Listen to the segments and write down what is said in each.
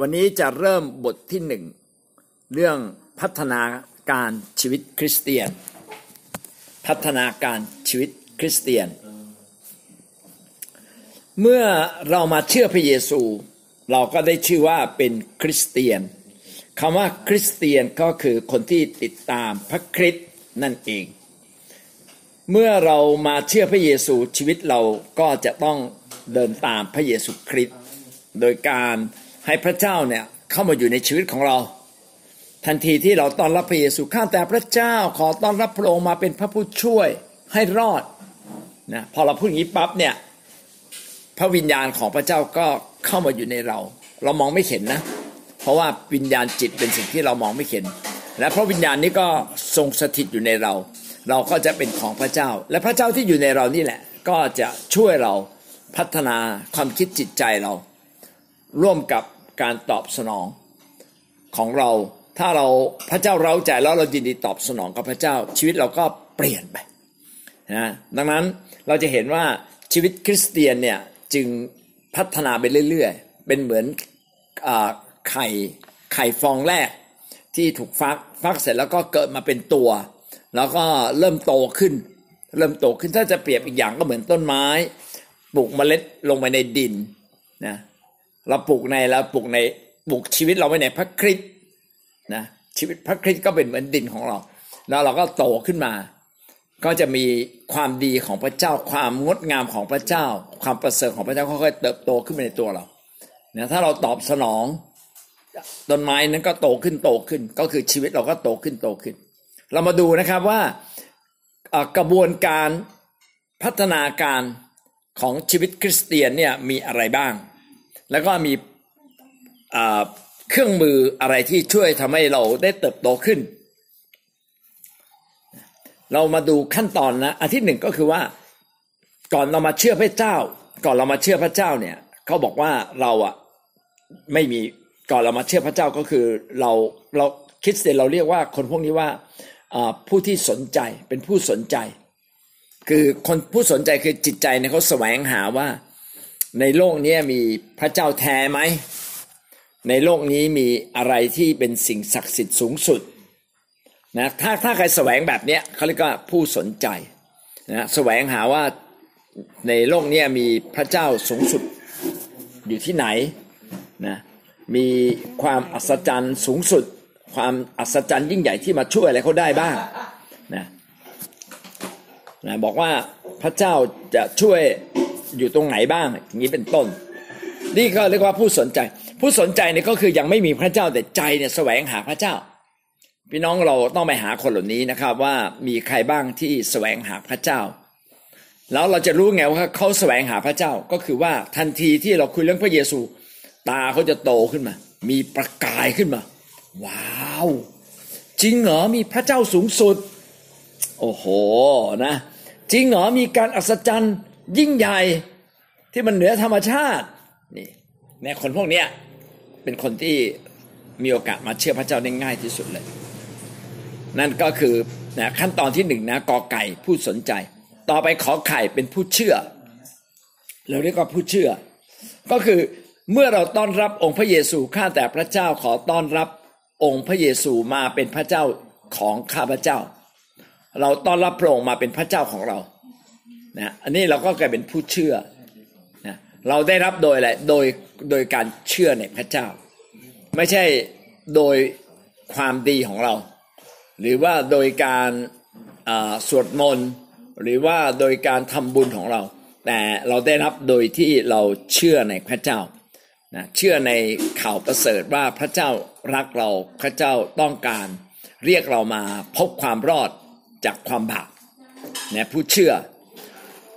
วันนี้จะเริ่มบทที่หนึ่งเรื่องพัฒนาการชีวิตคริสเตียน พัฒนาการชีวิตคริสเตียน เมื่อเรามาเชื่อพระเยซู เราก็ได้ชื่อว่าเป็นคริสเตียนคำว่าคริสเตียนก็คือคนที่ติดตามพระคริสต์นั่นเอง เมื่อเรามาเชื่อพระเยซูชีวิตเราก็จะต้องเดินตามพระเยซูคริสต์โดยการ ให้พระเจ้าเนี่ยเข้ามาอยู่ในชีวิตของเรา ทันทีที่เราต้อนรับพระเยซูข้าแต่พระเจ้าขอต้อนรับพระองค์มาเป็นพระผู้ช่วยให้รอดนะพอเราพูดอย่างนี้ปั๊บเนี่ยพระวิญญาณของพระเจ้าก็เข้ามาอยู่ในเรา เรามองไม่เห็นนะ เพราะว่าวิญญาณจิตเป็นสิ่งที่เรามองไม่เห็น และพระวิญญาณนี้ก็ทรงสถิตอยู่ในเรา เราก็จะเป็นของพระเจ้า และพระเจ้าที่อยู่ในเรานี่แหละ ก็จะช่วยเราพัฒนาความคิดจิตใจเรา ร่วมกับ การตอบสนองของเรา ถ้าเราพระเจ้าเราใจแล้วเรายินดีตอบสนองกับพระเจ้า ชีวิตเราก็เปลี่ยนไปนะดังนั้นเราจะเห็นว่าชีวิตคริสเตียนเนี่ยจึงพัฒนาไปเรื่อยๆ เป็นเหมือนไข่ไข่ฟองแรกที่ถูกฟักฟักเสร็จแล้วก็เกิดมาเป็นตัว แล้วก็เริ่มโตขึ้น เริ่มโตขึ้นถ้าจะเปรียบอีกอย่างก็เหมือนต้นไม้ ปลูกเมล็ดลงไปในดินนะ เราปลูกในเราปลูกในปลูกชีวิตเราไว้ในพระคริสต์นะชีวิตพระคริสต์ก็เป็นเหมือนดินของเรา แล้วเราก็โตขึ้นมา ก็จะมีความดีของพระเจ้า ความงดงามของพระเจ้า ความประเสริฐของพระเจ้าค่อยๆเติบโตขึ้นไปในตัวเราเนะถ้าเราตอบสนองต้นไม้นั้นก็โตขึ้นโตขึ้น ก็คือชีวิตเราก็โตขึ้นโตขึ้น เรามาดูนะครับว่ากระบวนการพัฒนาการของชีวิตคริสเตียนเนี่ยมีอะไรบ้าง แล้วก็มีเครื่องมืออะไรที่ช่วยทำให้เราได้เติบโตขึ้น เรามาดูขั้นตอนนะอันที่หนึ่งก็คือว่า ก่อนเรามาเชื่อพระเจ้า ก่อนเรามาเชื่อพระเจ้าเนี่ยเขาบอกว่าเราอะไม่มีก่อนเรามาเชื่อพระเจ้าก็คือเราเราคิดเสร็จเราเรียกว่าคนพวกนี้ว่าผู้ที่สนใจเป็นผู้สนใจ คือคนผู้สนใจคือจิตใจเนี่ยเขาแสวงหาว่า ในโลกนี้มีพระเจ้าแท้ไหม ในโลกนี้มีอะไรที่เป็นสิ่งศักดิ์สิทธิ์สูงสุดนะถ้าถ้าใครแสวงแบบนี้เขาเรียกว่าผู้สนใจนะแสวงหาว่าในโลกนี้มีพระเจ้าสูงสุดอยู่ที่ไหนนะมีความอัศจรรย์สูงสุด ความอัศจรรย์ยิ่งใหญ่ที่มาช่วยอะไรเขาได้บ้างนะนะบอกว่าพระเจ้าจะช่วย อยู่ตรงไหนบ้าง อย่างนี้เป็นต้น นี่ก็เรียกว่าผู้สนใจ ผู้สนใจเนี่ยก็คือยังไม่มีพระเจ้าแต่ใจเนี่ยแสวงหาพระเจ้า พี่น้องเราต้องไปหาคนเหล่านี้นะครับ ว่ามีใครบ้างที่แสวงหาพระเจ้า แล้วเราจะรู้ไงว่าเขาแสวงหาพระเจ้าก็คือว่าทันทีที่เราคุยเรื่องพระเยซู ตาเขาจะโตขึ้นมา มีประกายขึ้นมา ว้าว จริงเหรอมีพระเจ้าสูงสุด โอ้โหนะจริงเหรอมีการอัศจรรย์ ยิ่งใหญ่ที่มันเหนือธรรมชาตินี่ในคนพวกนี้เป็นคนที่มีโอกาสมาเชื่อพระเจ้าได้ง่ายที่สุดเลย นั่นก็คือนะขั้นตอนที่หนึ่งนะกอไก่ผู้สนใจ ต่อไปขอไข่เป็นผู้เชื่อ เราเรียกว่าผู้เชื่อ ก็คือเมื่อเราต้อนรับองค์พระเยซูข้าแต่พระเจ้าขอต้อนรับองค์พระเยซูมาเป็นพระเจ้าของข้าพระเจ้า เราต้อนรับพระองค์มาเป็นพระเจ้าของเรา นะอันนี้เราก็กลายเป็นผู้เชื่อนะเราได้รับโดยอะไรโดยโดยการเชื่อในพระเจ้า ไม่ใช่โดยความดีของเรา หรือว่าโดยการสวดมนต์หรือว่าโดยการทำบุญของเรา แต่เราได้รับโดยที่เราเชื่อในพระเจ้านะเชื่อในข่าวประเสริฐว่าพระเจ้ารักเราพระเจ้าต้องการเรียกเรามาพบความรอดจากความบาปนะผู้เชื่อ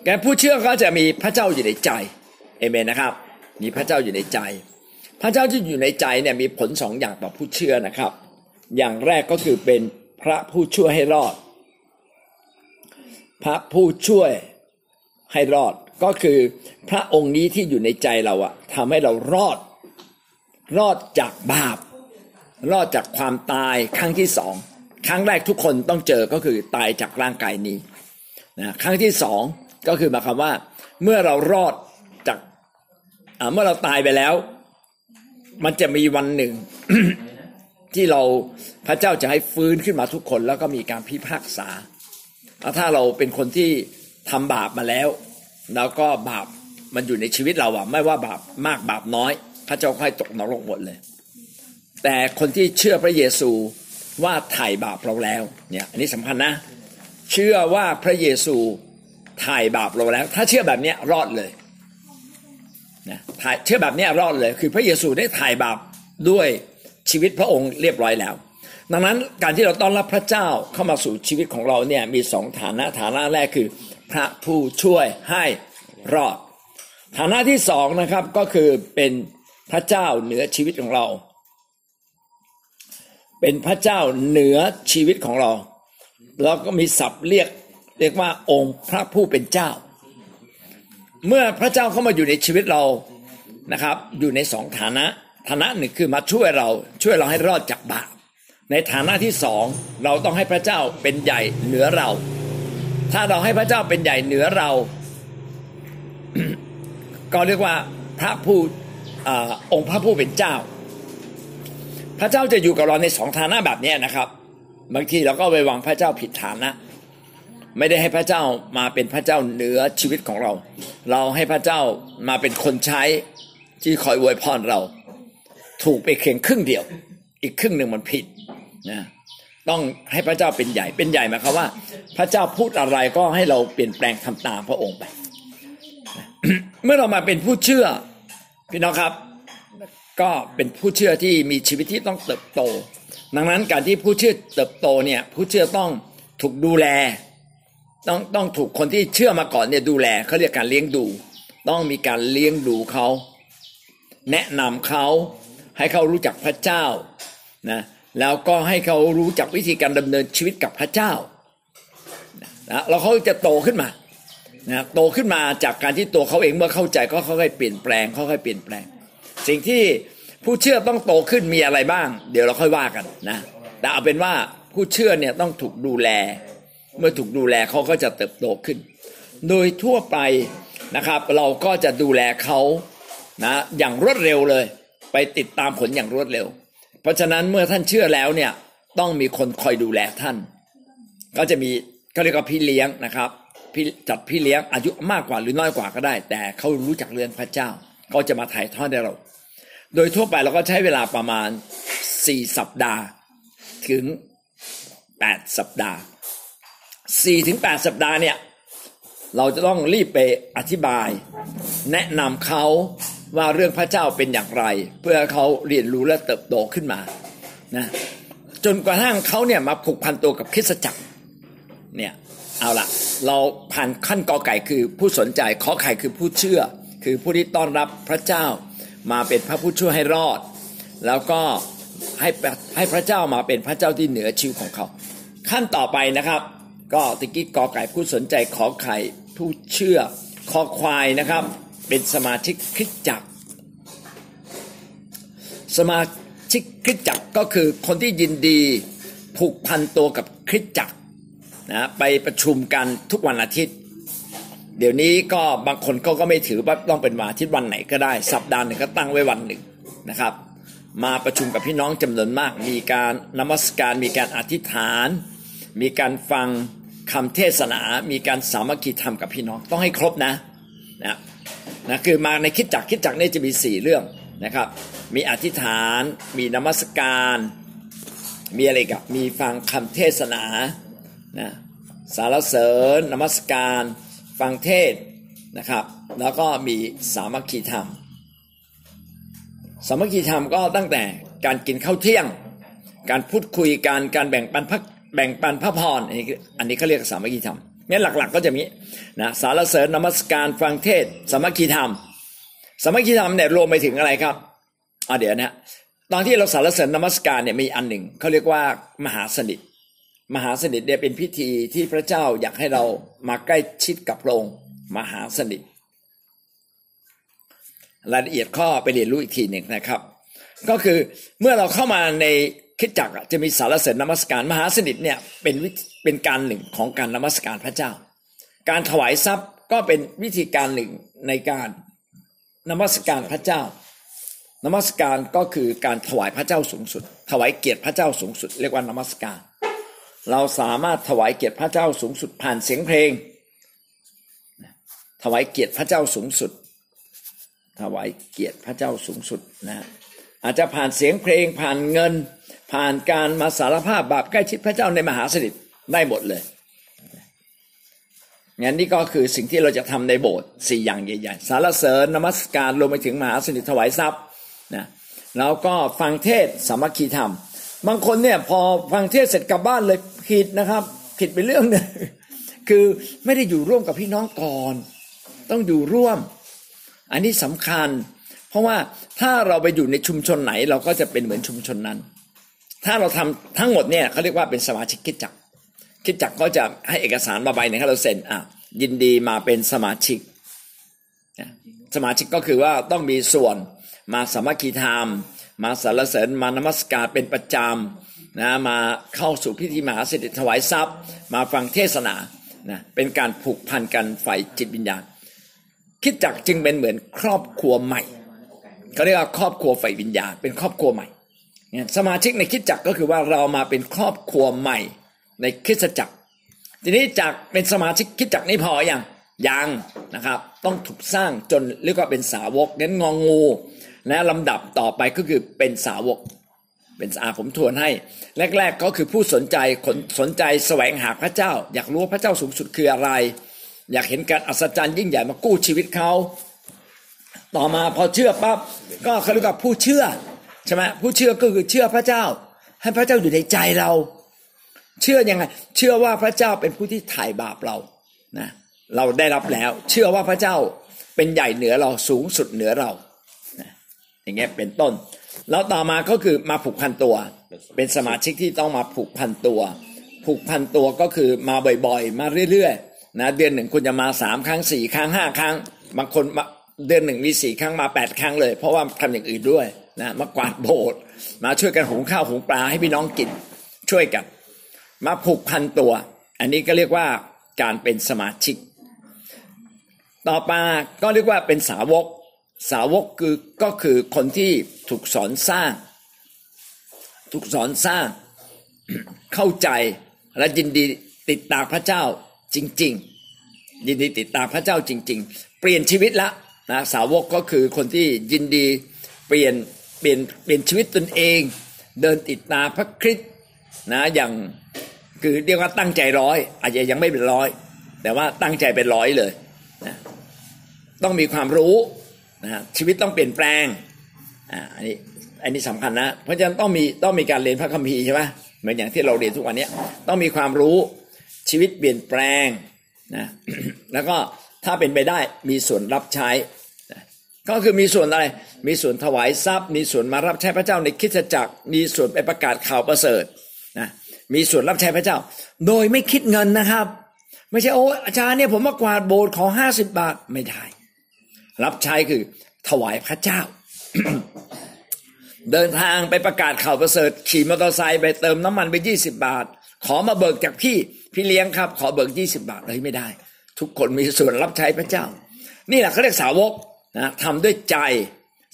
แกผู้เชื่อก็จะมีพระเจ้าอยู่ในใจเอเมนนะครับ มีพระเจ้าอยู่ในใจ พระเจ้าที่อยู่ในใจเนี่ยมีผลสองอย่างต่อผู้เชื่อนะครับ อย่างแรกก็คือเป็นพระผู้ช่วยให้รอด พระผู้ช่วยให้รอดก็คือพระองค์นี้ที่อยู่ในใจเราอะทำให้เรารอด รอดจากบาป รอดจากความตายครั้งที่สองครั้งแรกทุกคนต้องเจอก็คือตายจากร่างกายนี้นะครั้งที่สอง ก็คือหมายความว่า เมื่อเรารอดจากเมื่อเราตายไปแล้ว มันจะมีวันหนึ่ง ที่เราพระเจ้าจะให้ฟื้นขึ้นมาทุกคนแล้วก็มีการพิพากษา ถ้าเราเป็นคนที่ทำบาปมาแล้ว แล้วก็บาปมันอยู่ในชีวิตเราอะไม่ว่าบาปมากบาปน้อย พระเจ้าค่อยตกนรกหมดเลย แต่คนที่เชื่อพระเยซูว่าไถ่บาปเราแล้วเนี่ย อันนี้สำคัญนะ เชื่อว่าพระเยซู ถ่ายบาปเราแล้ว ถ้าเชื่อแบบนี้รอดเลยนะถ่ายเชื่อแบบนี้รอดเลย คือพระเยซูได้ถ่ายบาปด้วยชีวิตพระองค์เรียบร้อยแล้ว ดังนั้นการที่เราต้อนรับพระเจ้าเข้ามาสู่ชีวิตของเราเนี่ยมีสองฐานะฐานะแรกคือ พระผู้ช่วยให้รอด ฐานะที่สองนะครับก็คือเป็นพระเจ้าเหนือชีวิตของเรา เป็นพระเจ้าเหนือชีวิตของเราเราก็มีศัพท์เรียก เรียกว่าองค์พระผู้เป็นเจ้า เมื่อพระเจ้าเข้ามาอยู่ในชีวิตเรานะครับ อยู่ในสองฐานะ ฐานะหนึ่งคือมาช่วยเราช่วยเราให้รอดจากบาปในฐานะที่สองเราต้องให้พระเจ้าเป็นใหญ่เหนือเรา ถ้าเราให้พระเจ้าเป็นใหญ่เหนือเรา ก็เรียกว่าพระผู้อองค์พระผู้เป็นเจ้า พระเจ้าจะอยู่กับเราในสองฐานะแบบนี้นะครับ บางทีเราก็ไปวางพระเจ้าผิดฐานะ ไม่ได้ให้พระเจ้ามาเป็นพระเจ้าเหนือชีวิตของเรา เราให้พระเจ้ามาเป็นคนใช้ที่คอยอวยพรเรา ถูกไปเคียงครึ่งเดียว อีกครึ่งหนึ่งมันผิดนะต้องให้พระเจ้าเป็นใหญ่เป็นใหญ่หมายความว่า พระเจ้าพูดอะไรก็ให้เราเปลี่ยนแปลงทำตามพระองค์ไป เมื่อเรามาเป็นผู้เชื่อ พี่น้องครับ ก็เป็นผู้เชื่อที่มีชีวิตที่ต้องเติบโต ดังนั้นการที่ผู้เชื่อเติบโตเนี่ยผู้เชื่อต้องถูกดูแล ต้องต้องถูกคนที่เชื่อมาก่อนเนี่ยดูแลเขาเรียกการเลี้ยงดู ต้องมีการเลี้ยงดูเขา แนะนำเขาให้เขารู้จักพระเจ้านะแล้วก็ให้เขารู้จักวิธีการดำเนินชีวิตกับพระเจ้านะแล้วเขาจะโตขึ้นมานะโตขึ้นมาจากการที่ตัวเขาเองเมื่อเข้าใจก็ค่อยๆเปลี่ยนแปลงค่อยๆเปลี่ยนแปลง สิ่งที่ผู้เชื่อต้องโตขึ้นมีอะไรบ้าง เดี๋ยวเราค่อยว่ากันนะแต่เอาเป็นว่าผู้เชื่อเนี่ยต้องถูกดูแล เมื่อถูกดูแลเขาก็จะเติบโตขึ้น โดยทั่วไปนะครับ เราก็จะดูแลเขานะอย่างรวดเร็วเลย ไปติดตามผลอย่างรวดเร็ว เพราะฉะนั้นเมื่อท่านเชื่อแล้วเนี่ยต้องมีคนคอยดูแลท่าน ก็จะมีเขาเรียกว่าพี่เลี้ยงนะครับพี่จัดพี่เลี้ยงอายุมากกว่าหรือน้อยกว่าก็ได้ แต่เขารู้จักเรื่องพระเจ้าเขาจะมาถ่ายทอดให้เรา โดยทั่วไปเราก็ใช้เวลาประมาณสี่สัปดาห์ ถึงแปดสัปดาห์ สี่ถึงแปดสัปดาห์เนี่ย เราจะต้องรีบไปอธิบาย แนะนำเขาว่าเรื่องพระเจ้าเป็นอย่างไร เพื่อเขาเรียนรู้และเติบโตขึ้นมานะจนกระทั่งเขาเนี่ยมาผูกพันตัวกับคริสตจักรเนี่ยเอาละเราผ่านขั้นกอไก่คือผู้สนใจขอไข่คือผู้เชื่อ คือผู้ที่ต้อนรับพระเจ้า มาเป็นพระผู้ช่วยให้รอด แล้วก็ให้ให้พระเจ้ามาเป็นพระเจ้าที่เหนือชีวิตของเขา ขั้นต่อไปนะครับ ก็ตะกี้กอไก่ผู้สนใจขอไข่ผู้เชื่อคอควายนะครับ เป็นสมาชิกคริสจักร สมาชิกคริสจักรก็คือคนที่ยินดีผูกพันตัวกับคริสจักรนะไปประชุมกันทุกวันอาทิตย์ เดี๋ยวนี้ก็บางคนก็ก็ไม่ถือว่าต้องเป็นวันอาทิตย์วันไหนก็ได้ สัปดาห์หนึ่งก็ตั้งไว้วันหนึ่งนะครับ มาประชุมกับพี่น้องจำนวนมาก มีการนมัสการมีการอธิษฐาน มีการฟัง คำเทศนา มีการสามัคคีธรรมกับพี่น้อง ต้องให้ครบนะนะนะคือมาในคิดจักคิดจักนี่จะมีสี่เรื่องนะครับ มีอธิษฐาน มีนมัสการ มีอะไรกับมีฟังคำเทศนานะสารเสริญนมัสการ ฟังเทศนะครับ แล้วก็มีสามัคคีธรรม สามัคคีธรรมก็ตั้งแต่การกินข้าวเที่ยง การพูดคุยการการแบ่งปันพัก แบ่งปันพระพรอันนี้อันนี้เขาเรียกสามัคคีธรรมงั้นหลักๆ ก็จะมีนะสารเสริญนมัสการฟังเทศสามัคคีธรรมสามัคคีธรรมเนี่ยรวมไปถึงอะไรครับอ่าเดี๋ยวนะตอนที่เราสารเสริญนมัสการเนี่ยมีอันหนึ่งเขาเรียกว่ามหาสนิท มหาสนิทเนี่ยเป็นพิธีที่พระเจ้าอยากให้เรามาใกล้ชิดกับพระองค์มหาสนิทรายละเอียดข้อไปเรียนรู้อีกทีหนึ่งนะครับ ก็คือเมื่อเราเข้ามาใน คิดจักจะมีสารเสริญนมัสการมหาสนิทเนี่ยเป็นเป็นการหนึ่งของการนมัสการพระเจ้า การถวายทรัพย์ก็เป็นวิธีการหนึ่งในการนมัสการพระเจ้านมัสการก็คือการถวายพระเจ้าสูงสุด ถวายเกียรติพระเจ้าสูงสุด เรียกว่านมัสการ เราสามารถถวายเกียรติพระเจ้าสูงสุด ผ่านเสียงเพลง ถวายเกียรติพระเจ้าสูงสุด ถวายเกียรติพระเจ้าสูงสุดนะอาจจะผ่านเสียงเพลงผ่านเงิน ผ่านการมาสารภาพบาปใกล้ชิดพระเจ้าในมหาสนิทได้หมดเลยงั้นนี่ก็คือสิ่งที่เราจะทำในโบสถ์สี่อย่างใหญ่ๆสารเสริญนมัสการรวมไปถึงมหาสนิทถวายทรัพย์นะแล้วก็ฟังเทศสามัคคีธรรม บางคนเนี่ยพอฟังเทศเสร็จกลับบ้านเลยผิดนะครับ ผิดไปเรื่องนึงคือไม่ได้อยู่ร่วมกับพี่น้องก่อน ต้องอยู่ร่วม อันนี้สำคัญ เพราะว่าถ้าเราไปอยู่ในชุมชนไหน เราก็จะเป็นเหมือนชุมชนนั้น ถ้าเราทำทั้งหมดเนี่ยเขาเรียกว่าเป็นสมาชิกกิจจักคิดจักก็จะให้เอกสารมาใบหนึ่งให้เราเซ็นอะยินดีมาเป็นสมาชิก สมาชิกก็คือว่าต้องมีส่วนมาสามัคคีธรรม มาสรรเสริญมานมัสการเป็นประจำนะมาเข้าสู่พิธีมหาเสด็จถวายทรัพย์ มาฟังเทศนานะเป็นการผูกพันกันฝ่ายจิตวิญญาณ คิดจักจึงเป็นเหมือนครอบครัวใหม่เขาเรียกว่าครอบครัวฝ่ายวิญญาณ เป็นครอบครัวใหม่ สมาชิกในคิดจักก็คือว่าเรามาเป็นครอบครัวใหม่ในคริสจักร ทีนี้จากเป็นสมาชิกคิดจักนี้พออย่างยังนะครับ ต้องถูกสร้างจนเรียกว่าเป็นสาวกเน้นงองงูและลำดับต่อไปก็คือเป็นสาวก เป็นอาผมทวนให้ แรก ๆ ก็คือผู้สนใจสนใจแสวงหาพระเจ้า อยากรู้ว่าพระเจ้าสูงสุดคืออะไร อยากเห็นการอัศจรรย์ยิ่งใหญ่มากู้ชีวิตเขาต่อมาพอเชื่อปั๊บก็เขาเรียกว่าผู้เชื่อ ใช่ไหมผู้เชื่อก็คือเชื่อพระเจ้า ให้พระเจ้าอยู่ในใจเรา เชื่อยังไง เชื่อว่าพระเจ้าเป็นผู้ที่ถ่ายบาปเรานะเราได้รับแล้ว เชื่อว่าพระเจ้าเป็นใหญ่เหนือเราสูงสุดเหนือเรานะอย่างเงี้ยเป็นต้น แล้วต่อมาก็คือมาผูกพันตัว เป็นสมาชิกที่ต้องมาผูกพันตัว ผูกพันตัวก็คือมาบ่อยๆ มาเรื่อยๆนะเดือนหนึ่งคุณจะมาสามครั้งสี่ครั้งห้าครั้งบางคนเดือนหนึ่งมีสี่ครั้งมาแปดครั้งเลย เพราะว่าทำอย่างอื่นด้วย นะมากวาดโบสถ์มาช่วยกันหุงข้าวหุงปลาให้พี่น้องกินช่วยกัน มาผูกพันตัว อันนี้ก็เรียกว่าการเป็นสมาชิก ต่อมาก็เรียกว่าเป็นสาวก สาวกคือก็คือคนที่ถูกสอนสร้าง ถูกสอนสร้าง เข้าใจและยินดีติดตามพระเจ้าจริง ๆ ยินดีติดตามพระเจ้าจริง ๆ เปลี่ยนชีวิตละนะสาวกก็คือคนที่ยินดีเปลี่ยน เปลี่ยนเปลี่ยนชีวิตตนเอง เดินติดตามพระคริสต์นะอย่างคือเรียกว่าตั้งใจร้อย อาจจะยังไม่เป็นร้อย แต่ว่าตั้งใจเป็นร้อยเลยนะต้องมีความรู้นะชีวิตต้องเปลี่ยนแปลงอ่าอันนี้อันนี้สำคัญนะ เพราะฉะนั้นต้องมีต้องมีการเรียนพระคัมภีร์ใช่ไหมเหมือนอย่างที่เราเรียนทุกวันนี้ต้องมีความรู้ชีวิตเปลี่ยนแปลงนะแล้วก็ถ้าเป็นไปได้มีส่วนรับใช้ ก็คือมีส่วนอะไร มีส่วนถวายทรัพย์ มีส่วนมารับใช้พระเจ้าในคิดจักร มีส่วนไปประกาศข่าวประเสริฐนะมีส่วนรับใช้พระเจ้า โดยไม่คิดเงินนะครับ ไม่ใช่โอ้อาจารย์เนี่ยผมมากวาดโบสถ์ขอห้าสิบบาทไม่ได้ รับใช้คือถวายพระเจ้า เดินทางไปประกาศข่าวประเสริฐ ขี่มอเตอร์ไซค์ไปเติมน้ำมันไปยี่สิบาท ขอมาเบิกจากพี่พี่เลี้ยงครับ ขอเบิกยี่สิบาทเลยไม่ได้ ทุกคนมีส่วนรับใช้พระเจ้า นี่แหละเขาเรียกสาวก นะทำด้วยใจ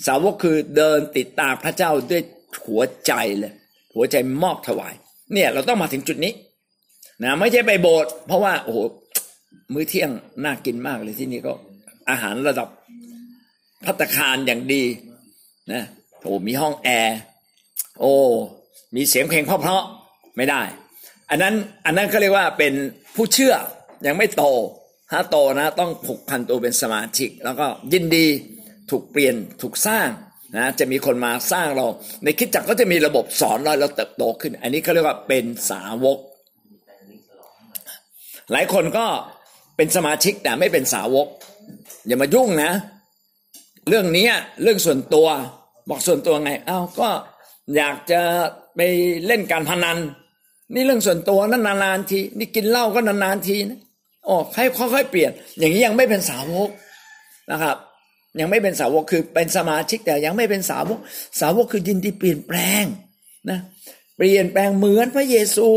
สาวกคือเดินติดตามพระเจ้าด้วยหัวใจเลย หัวใจมอบถวาย เนี่ยเราต้องมาถึงจุดนี้นะไม่ใช่ไปโบสถ์เพราะว่าโอ้โหมื้อเที่ยงน่ากินมากเลยที่นี่ก็อาหารระดับพัตคารอย่างดีนะโอ้มีห้องแอร์โอ้มีเสียงเพลงเพราะๆไม่ได้ อันนั้นอันนั้นเขาเรียกว่าเป็นผู้เชื่อยังไม่โต ถ้าโตนะต้องผูกพันตัวเป็นสมาชิก แล้วก็ยินดีถูกเปลี่ยนถูกสร้างนะจะมีคนมาสร้างเรา ในคิดจักก็จะมีระบบสอนเราเราเติบโตขึ้น อันนี้เขาเรียกว่าเป็นสาวก หลายคนก็เป็นสมาชิกแต่ไม่เป็นสาวก อย่ามายุ่งนะ เรื่องนี้เรื่องส่วนตัวบอกส่วนตัวไงเอ้าก็อยากจะไปเล่นการพนัน นี่เรื่องส่วนตัวนั่นนานๆที นี่กินเหล้าก็นานๆทีนะ อ๋อให้ค่อยๆเปลี่ยน อย่างนี้ยังไม่เป็นสาวกนะครับ ยังไม่เป็นสาวกคือเป็นสมาชิกแต่ยังไม่เป็นสาวก สาวกคือยินดีเปลี่ยนแปลงนะเปลี่ยนแปลงเหมือนพระเยซู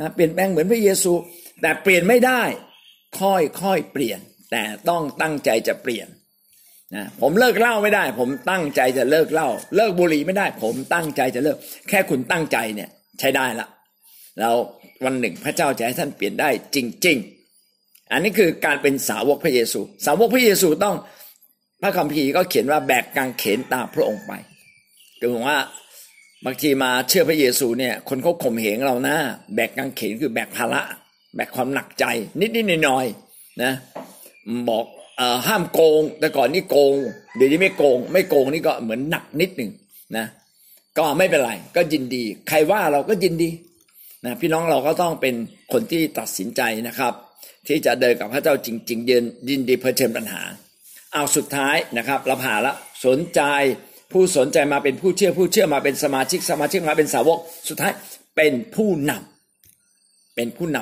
นะเปลี่ยนแปลงเหมือนพระเยซู แต่เปลี่ยนไม่ได้ ค่อยค่อยเปลี่ยน แต่ต้องตั้งใจจะเปลี่ยนนะผมเลิกเล้าไม่ได้ ผมตั้งใจจะเลิกเล้าเลิกบุหรี่ไม่ได้ ผมตั้งใจจะเลิก แค่คุณตั้งใจเนี่ย ใช้ได้ละแล้ว วันหนึ่งพระเจ้าจะให้ท่านเปลี่ยนได้จริง ๆ อันนี้คือการเป็นสาวกพระเยซู สาวกพระเยซูต้องพระคัมภีร์ก็เขียนว่าแบกกางเขนตามพระองค์ไปคือว่าบางทีมาเชื่อพระเยซูเนี่ย คนเขาข่มเหงเรานะแบกกางเขนคือแบกภาระแบกความหนักใจ นิดนิดหน่อยๆนะบอกเอ่อห้ามโกง แต่ก่อนนี่โกง เดี๋ยวนี้ไม่โกง ไม่โกงนี่ก็เหมือนหนักนิดหนึ่งนะ ก็ไม่เป็นไร ก็ยินดี ใครว่าเราก็ยินดี นะพี่น้องเราก็ต้องเป็นคนที่ตัดสินใจนะครับ ที่จะเดินกับพระเจ้าจริงๆยืนยินดีเผชิญปัญหา เอาสุดท้ายนะครับเราผ่าละสนใจผู้สนใจมาเป็นผู้เชื่อผู้เชื่อมาเป็นสมาชิกสมาชิกมาเป็นสาวก สุดท้ายเป็นผู้นำเป็นผู้น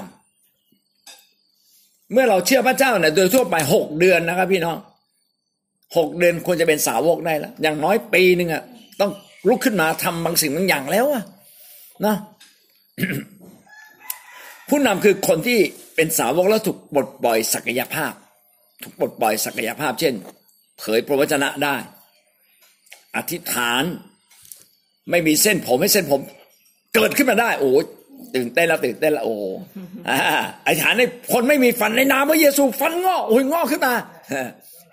ำเมื่อเราเชื่อพระเจ้าเนี่ยโดยทั่วไปหกเดือนนะครับ พี่น้องหกเดือนควรจะเป็นสาวกได้แล้วอย่างน้อยปีหนึ่งอะต้องลุกขึ้นมาทำบางสิ่งบางอย่างแล้วอะนะ ผู้นำคือคนที่เป็นสาวกแล้วถูกปลดปล่อยศักยภาพ ถูกปลดปล่อยศักยภาพ เช่น เผยพระวจนะได้ อธิษฐาน ไม่มีเส้นผมให้เส้นผม เกิดขึ้นมาได้ โอ้ตื่นเต้นล้วตื่นเต้นล้วโอ้อธิษฐานในคนไม่มีฟันในนามพระเยซูฟันงอกโอ้ยงอกขึ้นมา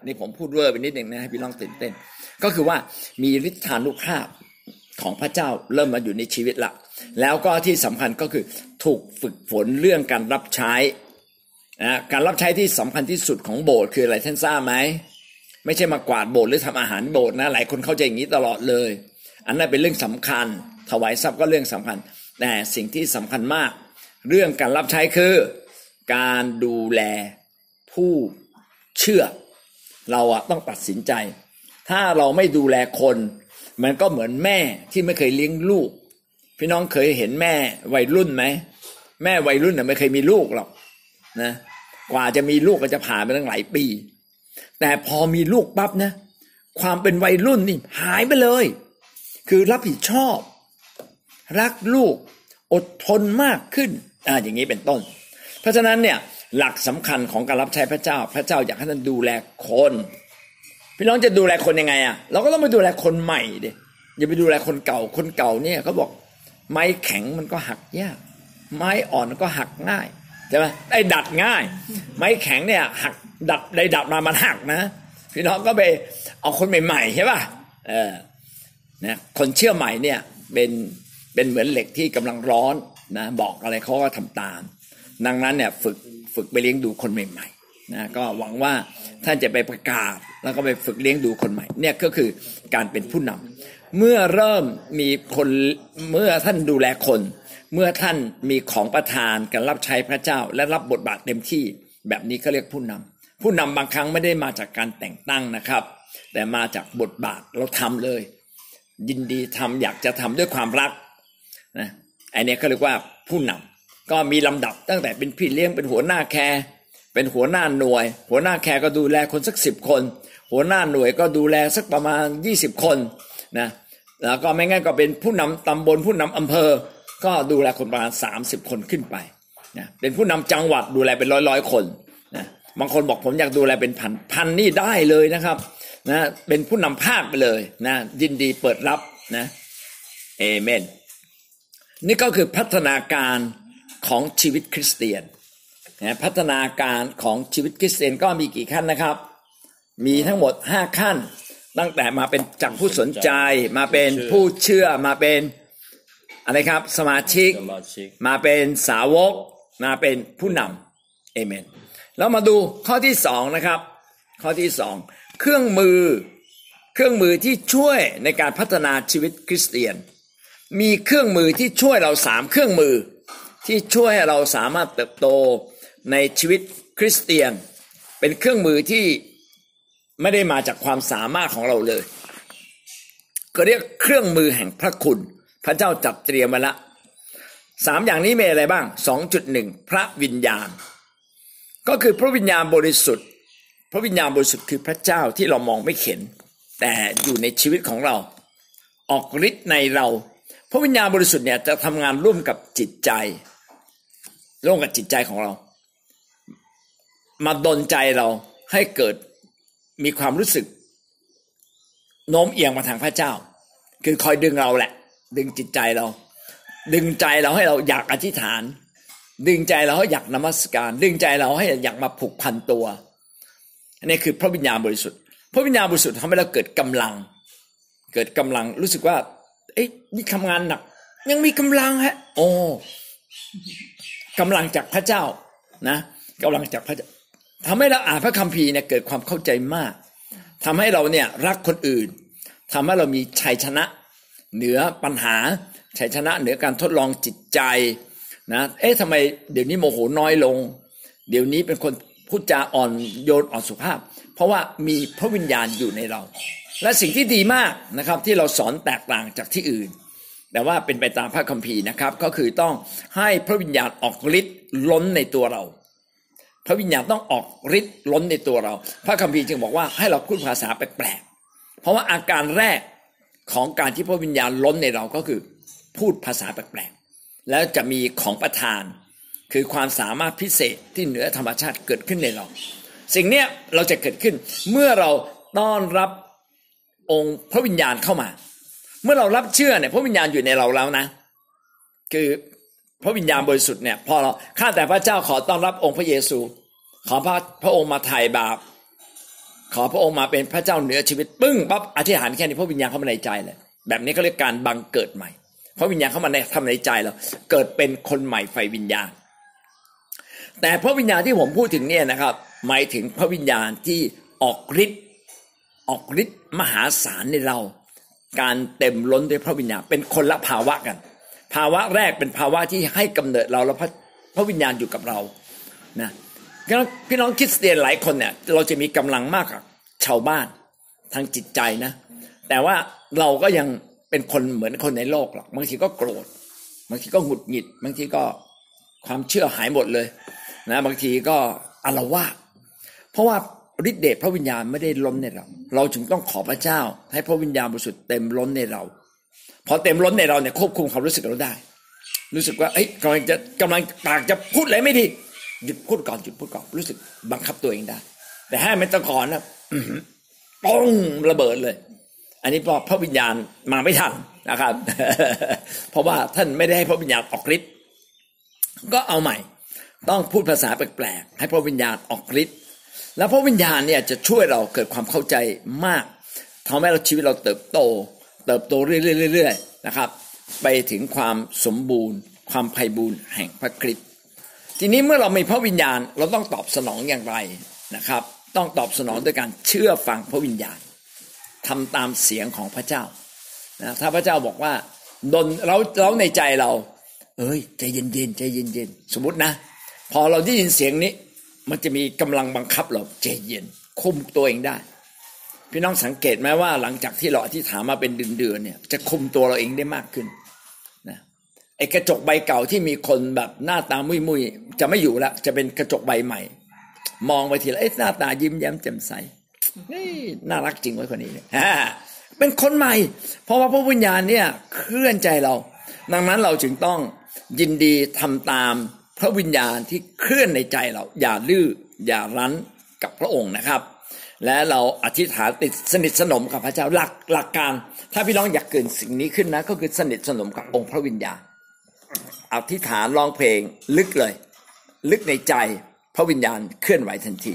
นี่ผมพูดเวอร์ไปนิดหนึ่งนะให้พี่น้องตื่นเต้น ก็คือว่ามีฤทธานุภาพ ของพระเจ้าเริ่มมาอยู่ในชีวิตละแล้วก็ที่สำคัญก็คือถูกฝึกฝนเรื่องการรับใช้นะการรับใช้ที่สำคัญที่สุดของโบสถ์คืออะไรท่านทราบไหมไม่ใช่มากวาดโบสถ์หรือทำอาหารโบสถ์นะหลายคนเข้าใจอย่างนี้ตลอดเลย อันนั้นเป็นเรื่องสำคัญ ถวายทรัพย์ก็เรื่องสำคัญ แต่สิ่งที่สำคัญมาก เรื่องการรับใช้คือ การดูแลผู้เชื่อ เราอะต้องตัดสินใจ ถ้าเราไม่ดูแลคน มันก็เหมือนแม่ที่ไม่เคยเลี้ยงลูก พี่น้องเคยเห็นแม่วัยรุ่นไหมแม่วัยรุ่นน่ะไม่เคยมีลูกหรอกนะกว่าจะมีลูกก็จะผ่านไปตั้งหลายปี แต่พอมีลูกปั๊บนะ ความเป็นวัยรุ่นนี่หายไปเลย คือรับผิดชอบ รักลูก อดทนมากขึ้นอ่าอย่างนี้เป็นต้น เพราะฉะนั้นเนี่ยหลักสำคัญของการรับใช้พระเจ้า พระเจ้าอยากให้ท่านดูแลคน พี่น้องจะดูแลคนยังไงอะเราก็ต้องไปดูแลคนใหม่ดิอย่าไปดูแลคนเก่าคนเก่าเนี่ยเขาบอก ไม้แข็งมันก็หักยากไม้อ่อนก็หักง่ายใช่ไหมได้ดัดง่าย ไม้แข็งเนี่ยหักดัดได้ดัดมามันหักนะ พี่น้องก็ไปเอาคนใหม่ๆใช่ป่ะเออนะคนเชื่อใหม่เนี่ยเป็นเป็นเหมือนเหล็กที่กำลังร้อนนะบอกอะไรเขาก็ทำตาม ดังนั้นเนี่ยฝึกฝึกไปเลี้ยงดูคนใหม่ นะก็หวังว่าท่านจะไปประกาศแล้วก็ไปฝึกเลี้ยงดูคนใหม่เนี่ยก็คือการเป็นผู้นำเมื่อเริ่มมีคนเมื่อท่านดูแลคน เมื่อท่านมีของประทานการรับใช้พระเจ้า และรับบทบาทเต็มที่ แบบนี้ก็เรียกผู้นำผู้นำบางครั้งไม่ได้มาจากการแต่งตั้งนะครับ แต่มาจากบทบาทเราทำเลย ยินดีทำอยากจะทำด้วยความรักนะไอเนี้ยเขาเรียกว่าผู้นำก็มีลำดับตั้งแต่เป็นพี่เลี้ยงเป็นหัวหน้าแคร์ เป็นหัวหน้าหน่วย หัวหน้าแคร์ก็ดูแลคนสักสิบคน หัวหน้าหน่วยก็ดูแลสักประมาณยี่สิบคนนะแล้วก็ไม่งั้นก็เป็นผู้นำตำบลผู้นำอำเภอ ก็ดูแลคนประมาณสามสิบคนขึ้นไปนะเป็นผู้นำจังหวัดดูแลเป็นร้อยร้อยคนนะบางคนบอกผมอยากดูแลเป็นพันพันนี่ได้เลยนะครับนะเป็นผู้นำภาคไปเลยนะยินดีเปิดรับนะเอเมนนี่ก็คือพัฒนาการของชีวิตคริสเตียน นะพัฒนาการของชีวิตคริสเตียนก็มีกี่ขั้นนะครับ มีทั้งหมดห้าขั้น ตั้งแต่มาเป็นจากผู้สนใจมาเป็นผู้เชื่อมาเป็นอะไรครับสมาชิกมาเป็นสาวก มาเป็นผู้นำเอเมนแล้วมาดูข้อที่สองนะครับ ข้อที่สองเครื่องมือเครื่องมือที่ช่วยในการพัฒนาชีวิตคริสเตียน มีเครื่องมือที่ช่วยเราสามเครื่องมือที่ช่วยให้เราสามารถเติบโต ในชีวิตคริสเตียน เป็นเครื่องมือที่ไม่ได้มาจากความสามารถของเราเลย ก็เรียกเครื่องมือแห่งพระคุณ พระเจ้าจัดเตรียมมาละสามอย่างนี้มีอะไรบ้างสองจุดหนึ่งพระวิญญาณ ก็คือพระวิญญาณบริสุทธิ์ พระวิญญาณบริสุทธิ์คือพระเจ้าที่เรามองไม่เห็น แต่อยู่ในชีวิตของเรา ออกฤทธิ์ในเรา พระวิญญาณบริสุทธิ์เนี่ยจะทำงานร่วมกับจิตใจ ร่วมกับจิตใจของเรา มาดนใจเราให้เกิดมีความรู้สึกโน้มเอียงมาทางพระเจ้า คือคอยดึงเราแหละ ดึงจิตใจเรา ดึงใจเราให้เราอยากอธิษฐาน ดึงใจเราให้อยากนมัสการ ดึงใจเราให้อยากมาผูกพันตัวอันนี้คือพระวิญญาณบริสุทธิ์ พระวิญญาณบริสุทธิ์ทำให้เราเกิดกำลัง เกิดกำลังรู้สึกว่า เอ๊ะนี่ทำงานหนัก ยังมีกำลังฮะ โอ้กำลังจากพระเจ้านะกำลังจากพระเจ้า ทำให้เราอ่านพระคัมภีร์เนี่ยเกิดความเข้าใจมากทำให้เราเนี่ยรักคนอื่นทำให้เรามีชัยชนะ เหนือปัญหาชัยชนะเหนือการทดลองจิตใจนะเอ๊ะทำไมเดี๋ยวนี้โมโหน้อยลง เดี๋ยวนี้เป็นคนพูดจาอ่อนโยนอ่อนสุภาพ เพราะว่ามีพระวิญญาณอยู่ในเรา และสิ่งที่ดีมากนะครับที่เราสอนแตกต่างจากที่อื่น แต่ว่าเป็นไปตามพระคัมภีร์นะครับ ก็คือต้องให้พระวิญญาณออกฤทธิ์ล้นในตัวเรา พระวิญญาณต้องออกฤทธิ์ล้นในตัวเรา พระคัมภีร์จึงบอกว่าให้เราพูดภาษาแปลกๆเพราะว่าอาการแรกของการที่พระวิญญาณล้นในเราก็คือ พูดภาษาแปลกๆแล้วจะมีของประทาน คือความสามารถพิเศษที่เหนือธรรมชาติเกิดขึ้นในเรา สิ่งนี้เราจะเกิดขึ้นเมื่อเราต้อนรับองค์พระวิญญาณเข้ามา เมื่อเรารับเชื่อเนี่ยพระวิญญาณอยู่ในเราแล้วนะ คือ พระวิญญาณบริสุทธิ์เนี่ยพอเราข้าแต่พระเจ้าขอต้อนรับองค์พระเยซู ขอพระพระองค์มาไถ่บาป ขอพระองค์มาเป็นพระเจ้าเหนือชีวิตปึ้งปั๊บอธิษฐานแค่นี้พระวิญญาณเข้ามาในใจเลยแบบนี้ก็เรียกการบังเกิดใหม่ พระวิญญาณเข้ามาในทำในใจเราเกิดเป็นคนใหม่ไฟวิญญาณ แต่พระวิญญาณที่ผมพูดถึงเนี่ยนะครับ หมายถึงพระวิญญาณที่ออกฤทธิ์ออกฤทธิ์มหาศาลในเรา การเต็มล้นด้วยพระวิญญาณเป็นคนละภาวะกัน ภาวะแรกเป็นภาวะที่ให้กำเนิดเราแล้วพระพระวิญญาณอยู่กับเรานะพี่น้องคริสเตียนหลายคนเนี่ยเราจะมีกำลังมากกว่าชาวบ้านทางจิตใจนะ แต่ว่าเราก็ยังเป็นคนเหมือนคนในโลกหรอกบางทีก็โกรธบางทีก็หงุดหงิด บางทีก็ความเชื่อหายหมดเลยนะบางทีก็อารวาสเพราะว่าฤทธิเดชพระวิญญาณไม่ได้ล้นในเรา เราจึงต้องขอพระเจ้า ให้พระวิญญาณบริสุทธิ์เต็มล้นในเรา พอเต็มล้นในเราเนี่ยควบคุมความรู้สึกเราได้ รู้สึกว่าเอ้ยกำลังจะกำลังปากจะพูดอะไรไม่ดีหยุดพูดก่อนหยุดพูดก่อนรู้สึกบังคับตัวเองได้ แต่ให้มันตะก่อนนะป้องระเบิดเลย อันนี้เพราะพระวิญญาณมาไม่ทันนะครับ เพราะว่าท่านไม่ได้ให้พระวิญญาณออกฤทธิ์ก็เอาใหม่ ต้องพูดภาษาแปลกๆให้พระวิญญาณออกฤทธิ์แล้วพระวิญญาณเนี่ยจะช่วยเราเกิดความเข้าใจมากทำให้เราชีวิตเราเติบโต เติบโตเรื่อยๆนะครับ ไปถึงความสมบูรณ์ ความไพ่บูรณ์แห่งพระคริสต์ทีนี้เมื่อเรามีพระวิญญาณเราต้องตอบสนองอย่างไรนะครับ ต้องตอบสนองด้วยการเชื่อฟังพระวิญญาณทำตามเสียงของพระเจ้านะถ้าพระเจ้าบอกว่าดนเราเราในใจเรา เอ้ยใจเย็นๆใจเย็นๆสมมตินะ พอเราได้ยินเสียงนี้ มันจะมีกำลังบังคับเราใจเย็นคุมตัวเองได้ พี่น้องสังเกตไหมว่าหลังจากที่เราอธิษฐานมาเป็นเดือนๆเนี่ย จะคุมตัวเราเองได้มากขึ้นนะไอ้กระจกใบเก่าที่มีคนแบบหน้าตามุยมุยจะไม่อยู่ละจะเป็นกระจกใบใหม่ มองไปทีละเอ๊ะหน้าตายิ้มแย้มแจ่มใสนี่น่ารักจริงไว้คนนี้เนี่ยเป็นคนใหม่ เพราะว่าพระวิญญาณเนี่ยเคลื่อนใจเรา ดังนั้นเราจึงต้องยินดีทำตามพระวิญญาณที่เคลื่อนในใจเรา อย่าลื้ออย่ารั้นกับพระองค์นะครับ และเราอธิษฐานติดสนิทสนมกับพระเจ้าหลักหลักการ ถ้าพี่น้องอยากเกิดสิ่งนี้ขึ้นนะ ก็คือสนิทสนมกับองค์พระวิญญาณอธิษฐานร้องเพลงลึกเลย ลึกในใจพระวิญญาณเคลื่อนไหวทันที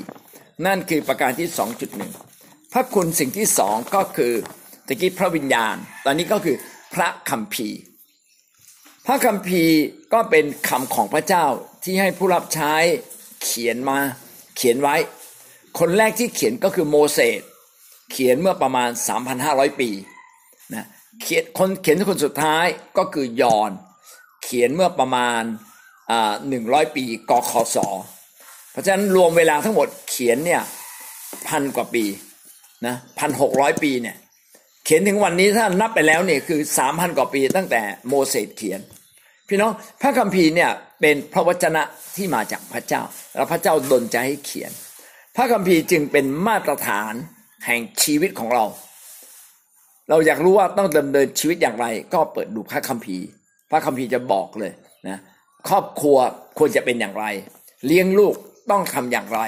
นั่นคือประการที่สองจุดหนึ่งพระคุณสิ่งที่สองก็คือตะกี้พระวิญญาณ ตอนนี้ก็คือพระคัมภีร์ พระคัมภีร์ก็เป็นคำของพระเจ้าที่ให้ผู้รับใช้เขียนมาเขียนไว้ คนแรกที่เขียนก็คือโมเสสเขียนเมื่อประมาณ 3,500 ปีนะเขียนคนเขียนคนสุดท้ายก็คือยอน เขียนเมื่อประมาณหนึ่งร้อยปีกคศเพราะฉะนั้นรวมเวลาทั้งหมดเขียนเนี่ยพันกว่าปีนะพันหกร้อยปีเนี่ยเขียนถึงวันนี้ถ้านับไปแล้วเนี่ยคือสามพันกว่าปีตั้งแต่โมเสสเขียน พี่น้องพระคัมภีร์เนี่ยเป็นพระวจนะที่มาจากพระเจ้า แล้วพระเจ้าดลใจให้เขียน พระคัมภีร์จึงเป็นมาตรฐานแห่งชีวิตของเรา เราอยากรู้ว่าต้องดำเนินชีวิตอย่างไร ก็เปิดดูพระคัมภีร์ พระคัมภีร์จะบอกเลยนะครอบครัวควรจะเป็นอย่างไร เลี้ยงลูกต้องทำอย่างไร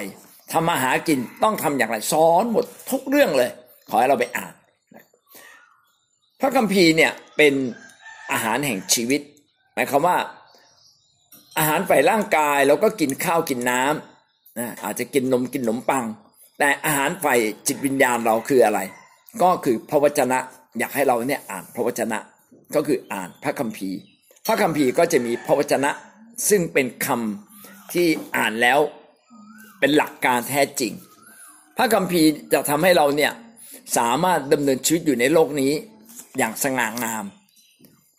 ทำมาหากินต้องทำอย่างไรสอนหมดทุกเรื่องเลย ขอให้เราไปอ่าน พระคัมภีร์เนี่ยเป็นอาหารแห่งชีวิต หมายความว่า อาหารฝ่ายร่างกายเราก็กินข้าวกินน้ำ นะอาจจะกินนมกินขนมปัง แต่อาหารฝ่ายจิตวิญญาณเราคืออะไร ก็คือพระวจนะอยากให้เราเนี่ยอ่านพระวจนะก็คืออ่านพระคัมภีร์ พระคัมภีร์ก็จะมีพระวจนะซึ่งเป็นคำที่อ่านแล้วเป็นหลักการแท้จริง พระคัมภีร์จะทำให้เราเนี่ยสามารถดำเนินชีวิตอยู่ในโลกนี้อย่างสง่างาม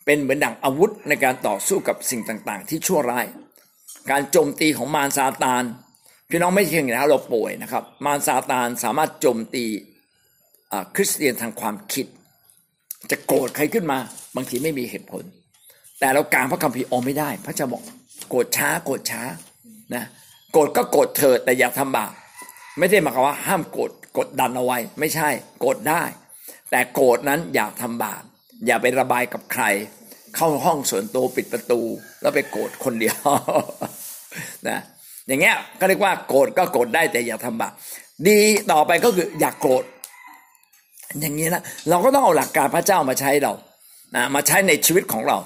เป็นเหมือนดั่งอาวุธในการต่อสู้กับสิ่งต่างๆ ที่ชั่วร้าย การโจมตีของมารซาตาน พี่น้องไม่เพียงแต่เราป่วยนะครับ มารซาตานสามารถโจมตีคริสเตียนทางความคิด จะโกรธใครขึ้นมา บางทีไม่มีเหตุผล แต่เรากลางพระคัมภีร์อไม่ได้ พระเจ้าบอกโกรธช้า โกรธช้านะโกรธก็โกรธเถิดแต่อย่าทำบาปไม่ได้หมายความว่าห้ามโกรธกดดันเอาไว้ ไม่ใช่โกรธได้ แต่โกรธนั้นอย่าทำบาปอย่าไประบายกับใคร เข้าห้องส่วนตัวปิดประตู แล้วไปโกรธคนเดียวนะ อย่างเงี้ยก็เรียกว่าโกรธก็โกรธได้แต่อย่าทำบาปดีต่อไปก็คืออย่ากโกรธอย่างนี้นะเราก็ต้องเอาหลักการพระเจ้ามาใช้เรานะมาใช้ในชีวิตของเรา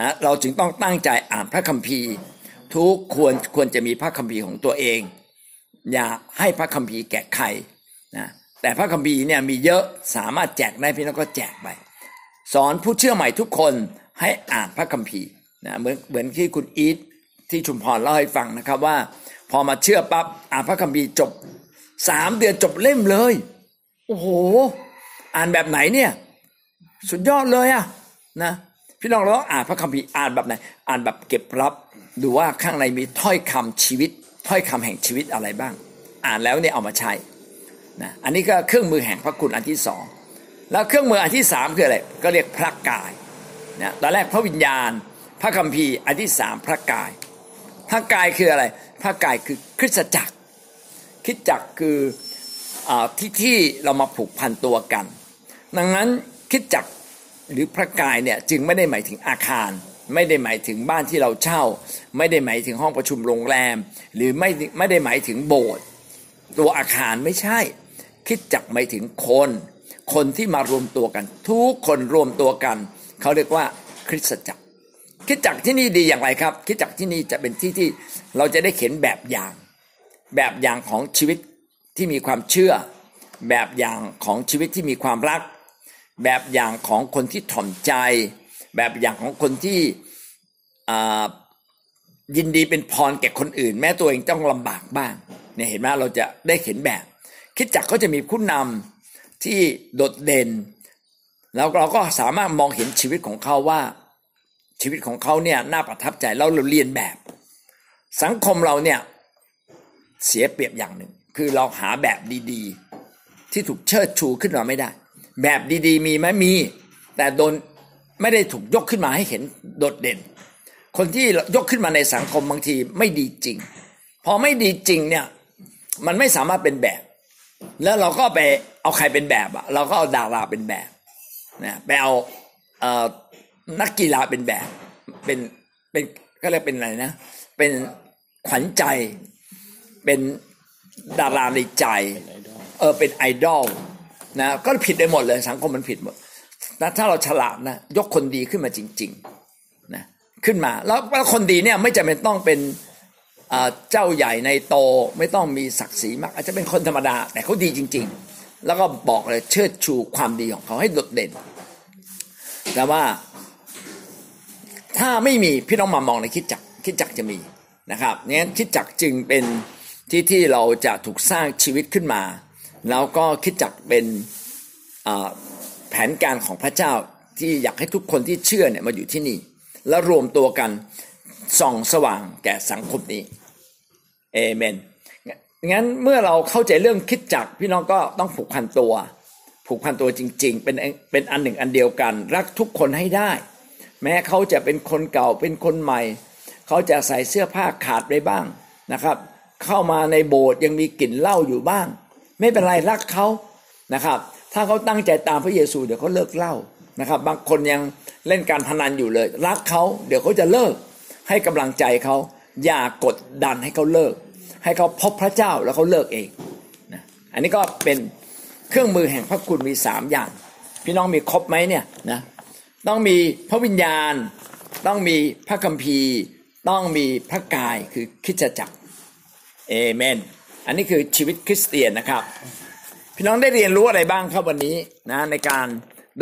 นะเราจึงต้องตั้งใจอ่านพระคัมภีร์ ทุกควรควรจะมีพระคัมภีร์ของตัวเอง อย่าให้พระคัมภีร์แก่ใครนะแต่พระคัมภีร์เนี่ยมีเยอะสามารถแจกได้พี่น้องก็แจกไป สอนผู้เชื่อใหม่ทุกคนให้อ่านพระคัมภีร์นะเหมือนเหมือนที่คุณอีทที่ชุมพรเล่าให้ฟังนะครับว่า อมาเชื่อปั๊บอ่านพระคัมภีร์จบสามเดือนจบเล่มเลย โอ้โห อ่านแบบไหนเนี่ย สุดยอดเลยอะนะพี่น้องเราต้องอ่านพระคัมภีร์อ่านแบบไหน อ่านแบบเก็บรับดูว่าข้างในมีถ้อยคำชีวิต ถ้อยคำแห่งชีวิตอะไรบ้าง อ่านแล้วเนี่ยเอามาใช้นะอันนี้ก็เครื่องมือแห่งพระคุณอันที่สองแล้วเครื่องมืออันที่สามคืออะไรก็เรียกพระกายนะตอนแรกพระวิญญาณ พระคัมภีร์อันที่สามพระกาย ระกายคืออะไร พระกายคือคริสตจักรคริสตจักรคืออที่ที่เรามาผูกพันตัวกัน ดังนั้นคริสตจักรหรือพระกายเนี่ยจึงไม่ได้หมายถึงอาคาร ไม่ได้หมายถึงบ้านที่เราเช่า ไม่ได้หมายถึงห้องประชุมโรงแรม หรือไม่ไม่ได้หมายถึงโบสถ์ตัวอาคารไม่ใช่ คิดจักหมายถึงคน คนที่มารวมตัวกัน ทุกคนรวมตัวกัน เขาเรียกว่าคริสตจักร คิดจักที่นี่ดีอย่างไรครับ คิดจักที่นี่จะเป็นที่ที่เราจะได้เห็นแบบอย่าง แบบอย่างของชีวิตที่มีความเชื่อ แบบอย่างของชีวิตที่มีความรัก แบบอย่างของคนที่ถ่อมใจ แบบอย่างของคนที่ยินดีเป็นพรแก่คนอื่น แม้ตัวเองต้องลำบากบ้างเนี่ยเห็นไหมเราจะได้เห็นแบบ คิดจักเขาจะมีผู้นำที่โดดเด่น แล้วเราก็สามารถมองเห็นชีวิตของเขาว่า ชีวิตของเขาเนี่ยน่าประทับใจแล้วเราเรียนแบบ สังคมเราเนี่ยเสียเปรียบอย่างหนึ่ง คือเราหาแบบดีๆ ที่ถูกเชิดชูขึ้นมาไม่ได้ แบบดีๆ มีไหมมี แต่โดนไม่ได้ถูกยกขึ้นมาให้เห็นโดดเด่น คนที่ยกขึ้นมาในสังคมบางทีไม่ดีจริง พอไม่ดีจริงเนี่ยมันไม่สามารถเป็นแบบ แล้วเราก็ไปเอาใครเป็นแบบอะเราก็เอาดาราเป็นแบบนะไปเอาเอ่อ นักกีฬาเป็นแบบเป็นเป็นก็เรียกเป็นอะไรนะ เป็นขวัญใจ เป็นดาราในใจ เออเป็นไอดอลนะก็ผิดไปหมดเลยสังคมมันผิดหมดนะถ้าเราฉลาดนะยกคนดีขึ้นมาจริงๆนะขึ้นมาแล้วแล้วคนดีเนี่ยไม่จำเป็นต้องเป็นเจ้าใหญ่ในโตไม่ต้องมีศักดิ์ศรีมาก อาจจะเป็นคนธรรมดา แต่เขาดีจริง ๆ แล้วก็บอกเลยเชิดชูความดีของเขาให้โดดเด่น แต่ว่า ถ้าไม่มีพี่น้องมามองในคิดจักคิดจักจะมีนะครับงั้นคิดจักจึงเป็นที่ที่เราจะถูกสร้างชีวิตขึ้นมา แล้วก็คิดจักเป็นแผนการของพระเจ้าที่อยากให้ทุกคนที่เชื่อเนี่ยมาอยู่ที่นี่ แล้วรวมตัวกันส่องสว่างแก่สังคมนี้เอเมนงั้นเมื่อเราเข้าใจเรื่องคิดจักพี่น้องก็ต้องผูกพันตัว ผูกพันตัวจริง ๆ เป็นเป็นอันหนึ่งอันเดียวกัน รักทุกคนให้ได้ แม้เขาจะเป็นคนเก่าเป็นคนใหม่ เขาจะใส่เสื้อผ้าขาดไปบ้างนะครับ เข้ามาในโบสถ์ยังมีกลิ่นเหล้าอยู่บ้าง ไม่เป็นไรรักเขานะครับ ถ้าเขาตั้งใจตามพระเยซูเดี๋ยวเขาเลิกเหล่านะครับ บางคนยังเล่นการพนันอยู่เลย รักเขาเดี๋ยวเขาจะเลิก ให้กำลังใจเขาอย่ากดดันให้เขาเลิก ให้เขาพบพระเจ้าแล้วเขาเลิกเองนะอันนี้ก็เป็นเครื่องมือแห่งพระคุณมีสามอย่าง พี่น้องมีครบไหมเนี่ยนะ ต้องมีพระวิญญาณ ต้องมีพระคัมภีร์ ต้องมีพระกายคือคิดจักรเอเมน อันนี้คือชีวิตคริสเตียนนะครับ พี่น้องได้เรียนรู้อะไรบ้างครับวันนี้นะในการ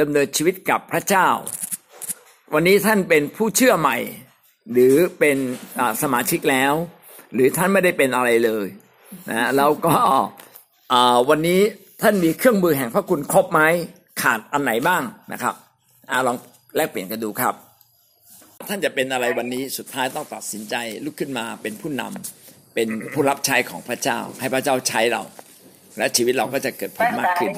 ดำเนินชีวิตกับพระเจ้า วันนี้ท่านเป็นผู้เชื่อใหม่ หรือเป็นสมาชิกแล้ว หรือท่านไม่ได้เป็นอะไรเลยนะแล้วก็วันนี้ท่านมีเครื่องมือแห่งพระคุณครบไหมขาดอันไหนบ้างนะครับอลอง แลกเปลี่ยนกันดูครับ ท่านจะเป็นอะไรวันนี้สุดท้ายต้องตัดสินใจลุกขึ้นมาเป็นผู้นำเป็นผู้รับใช้ของพระเจ้า ให้พระเจ้าใช้เรา และชีวิตเราก็จะเกิดผลมากขึ้น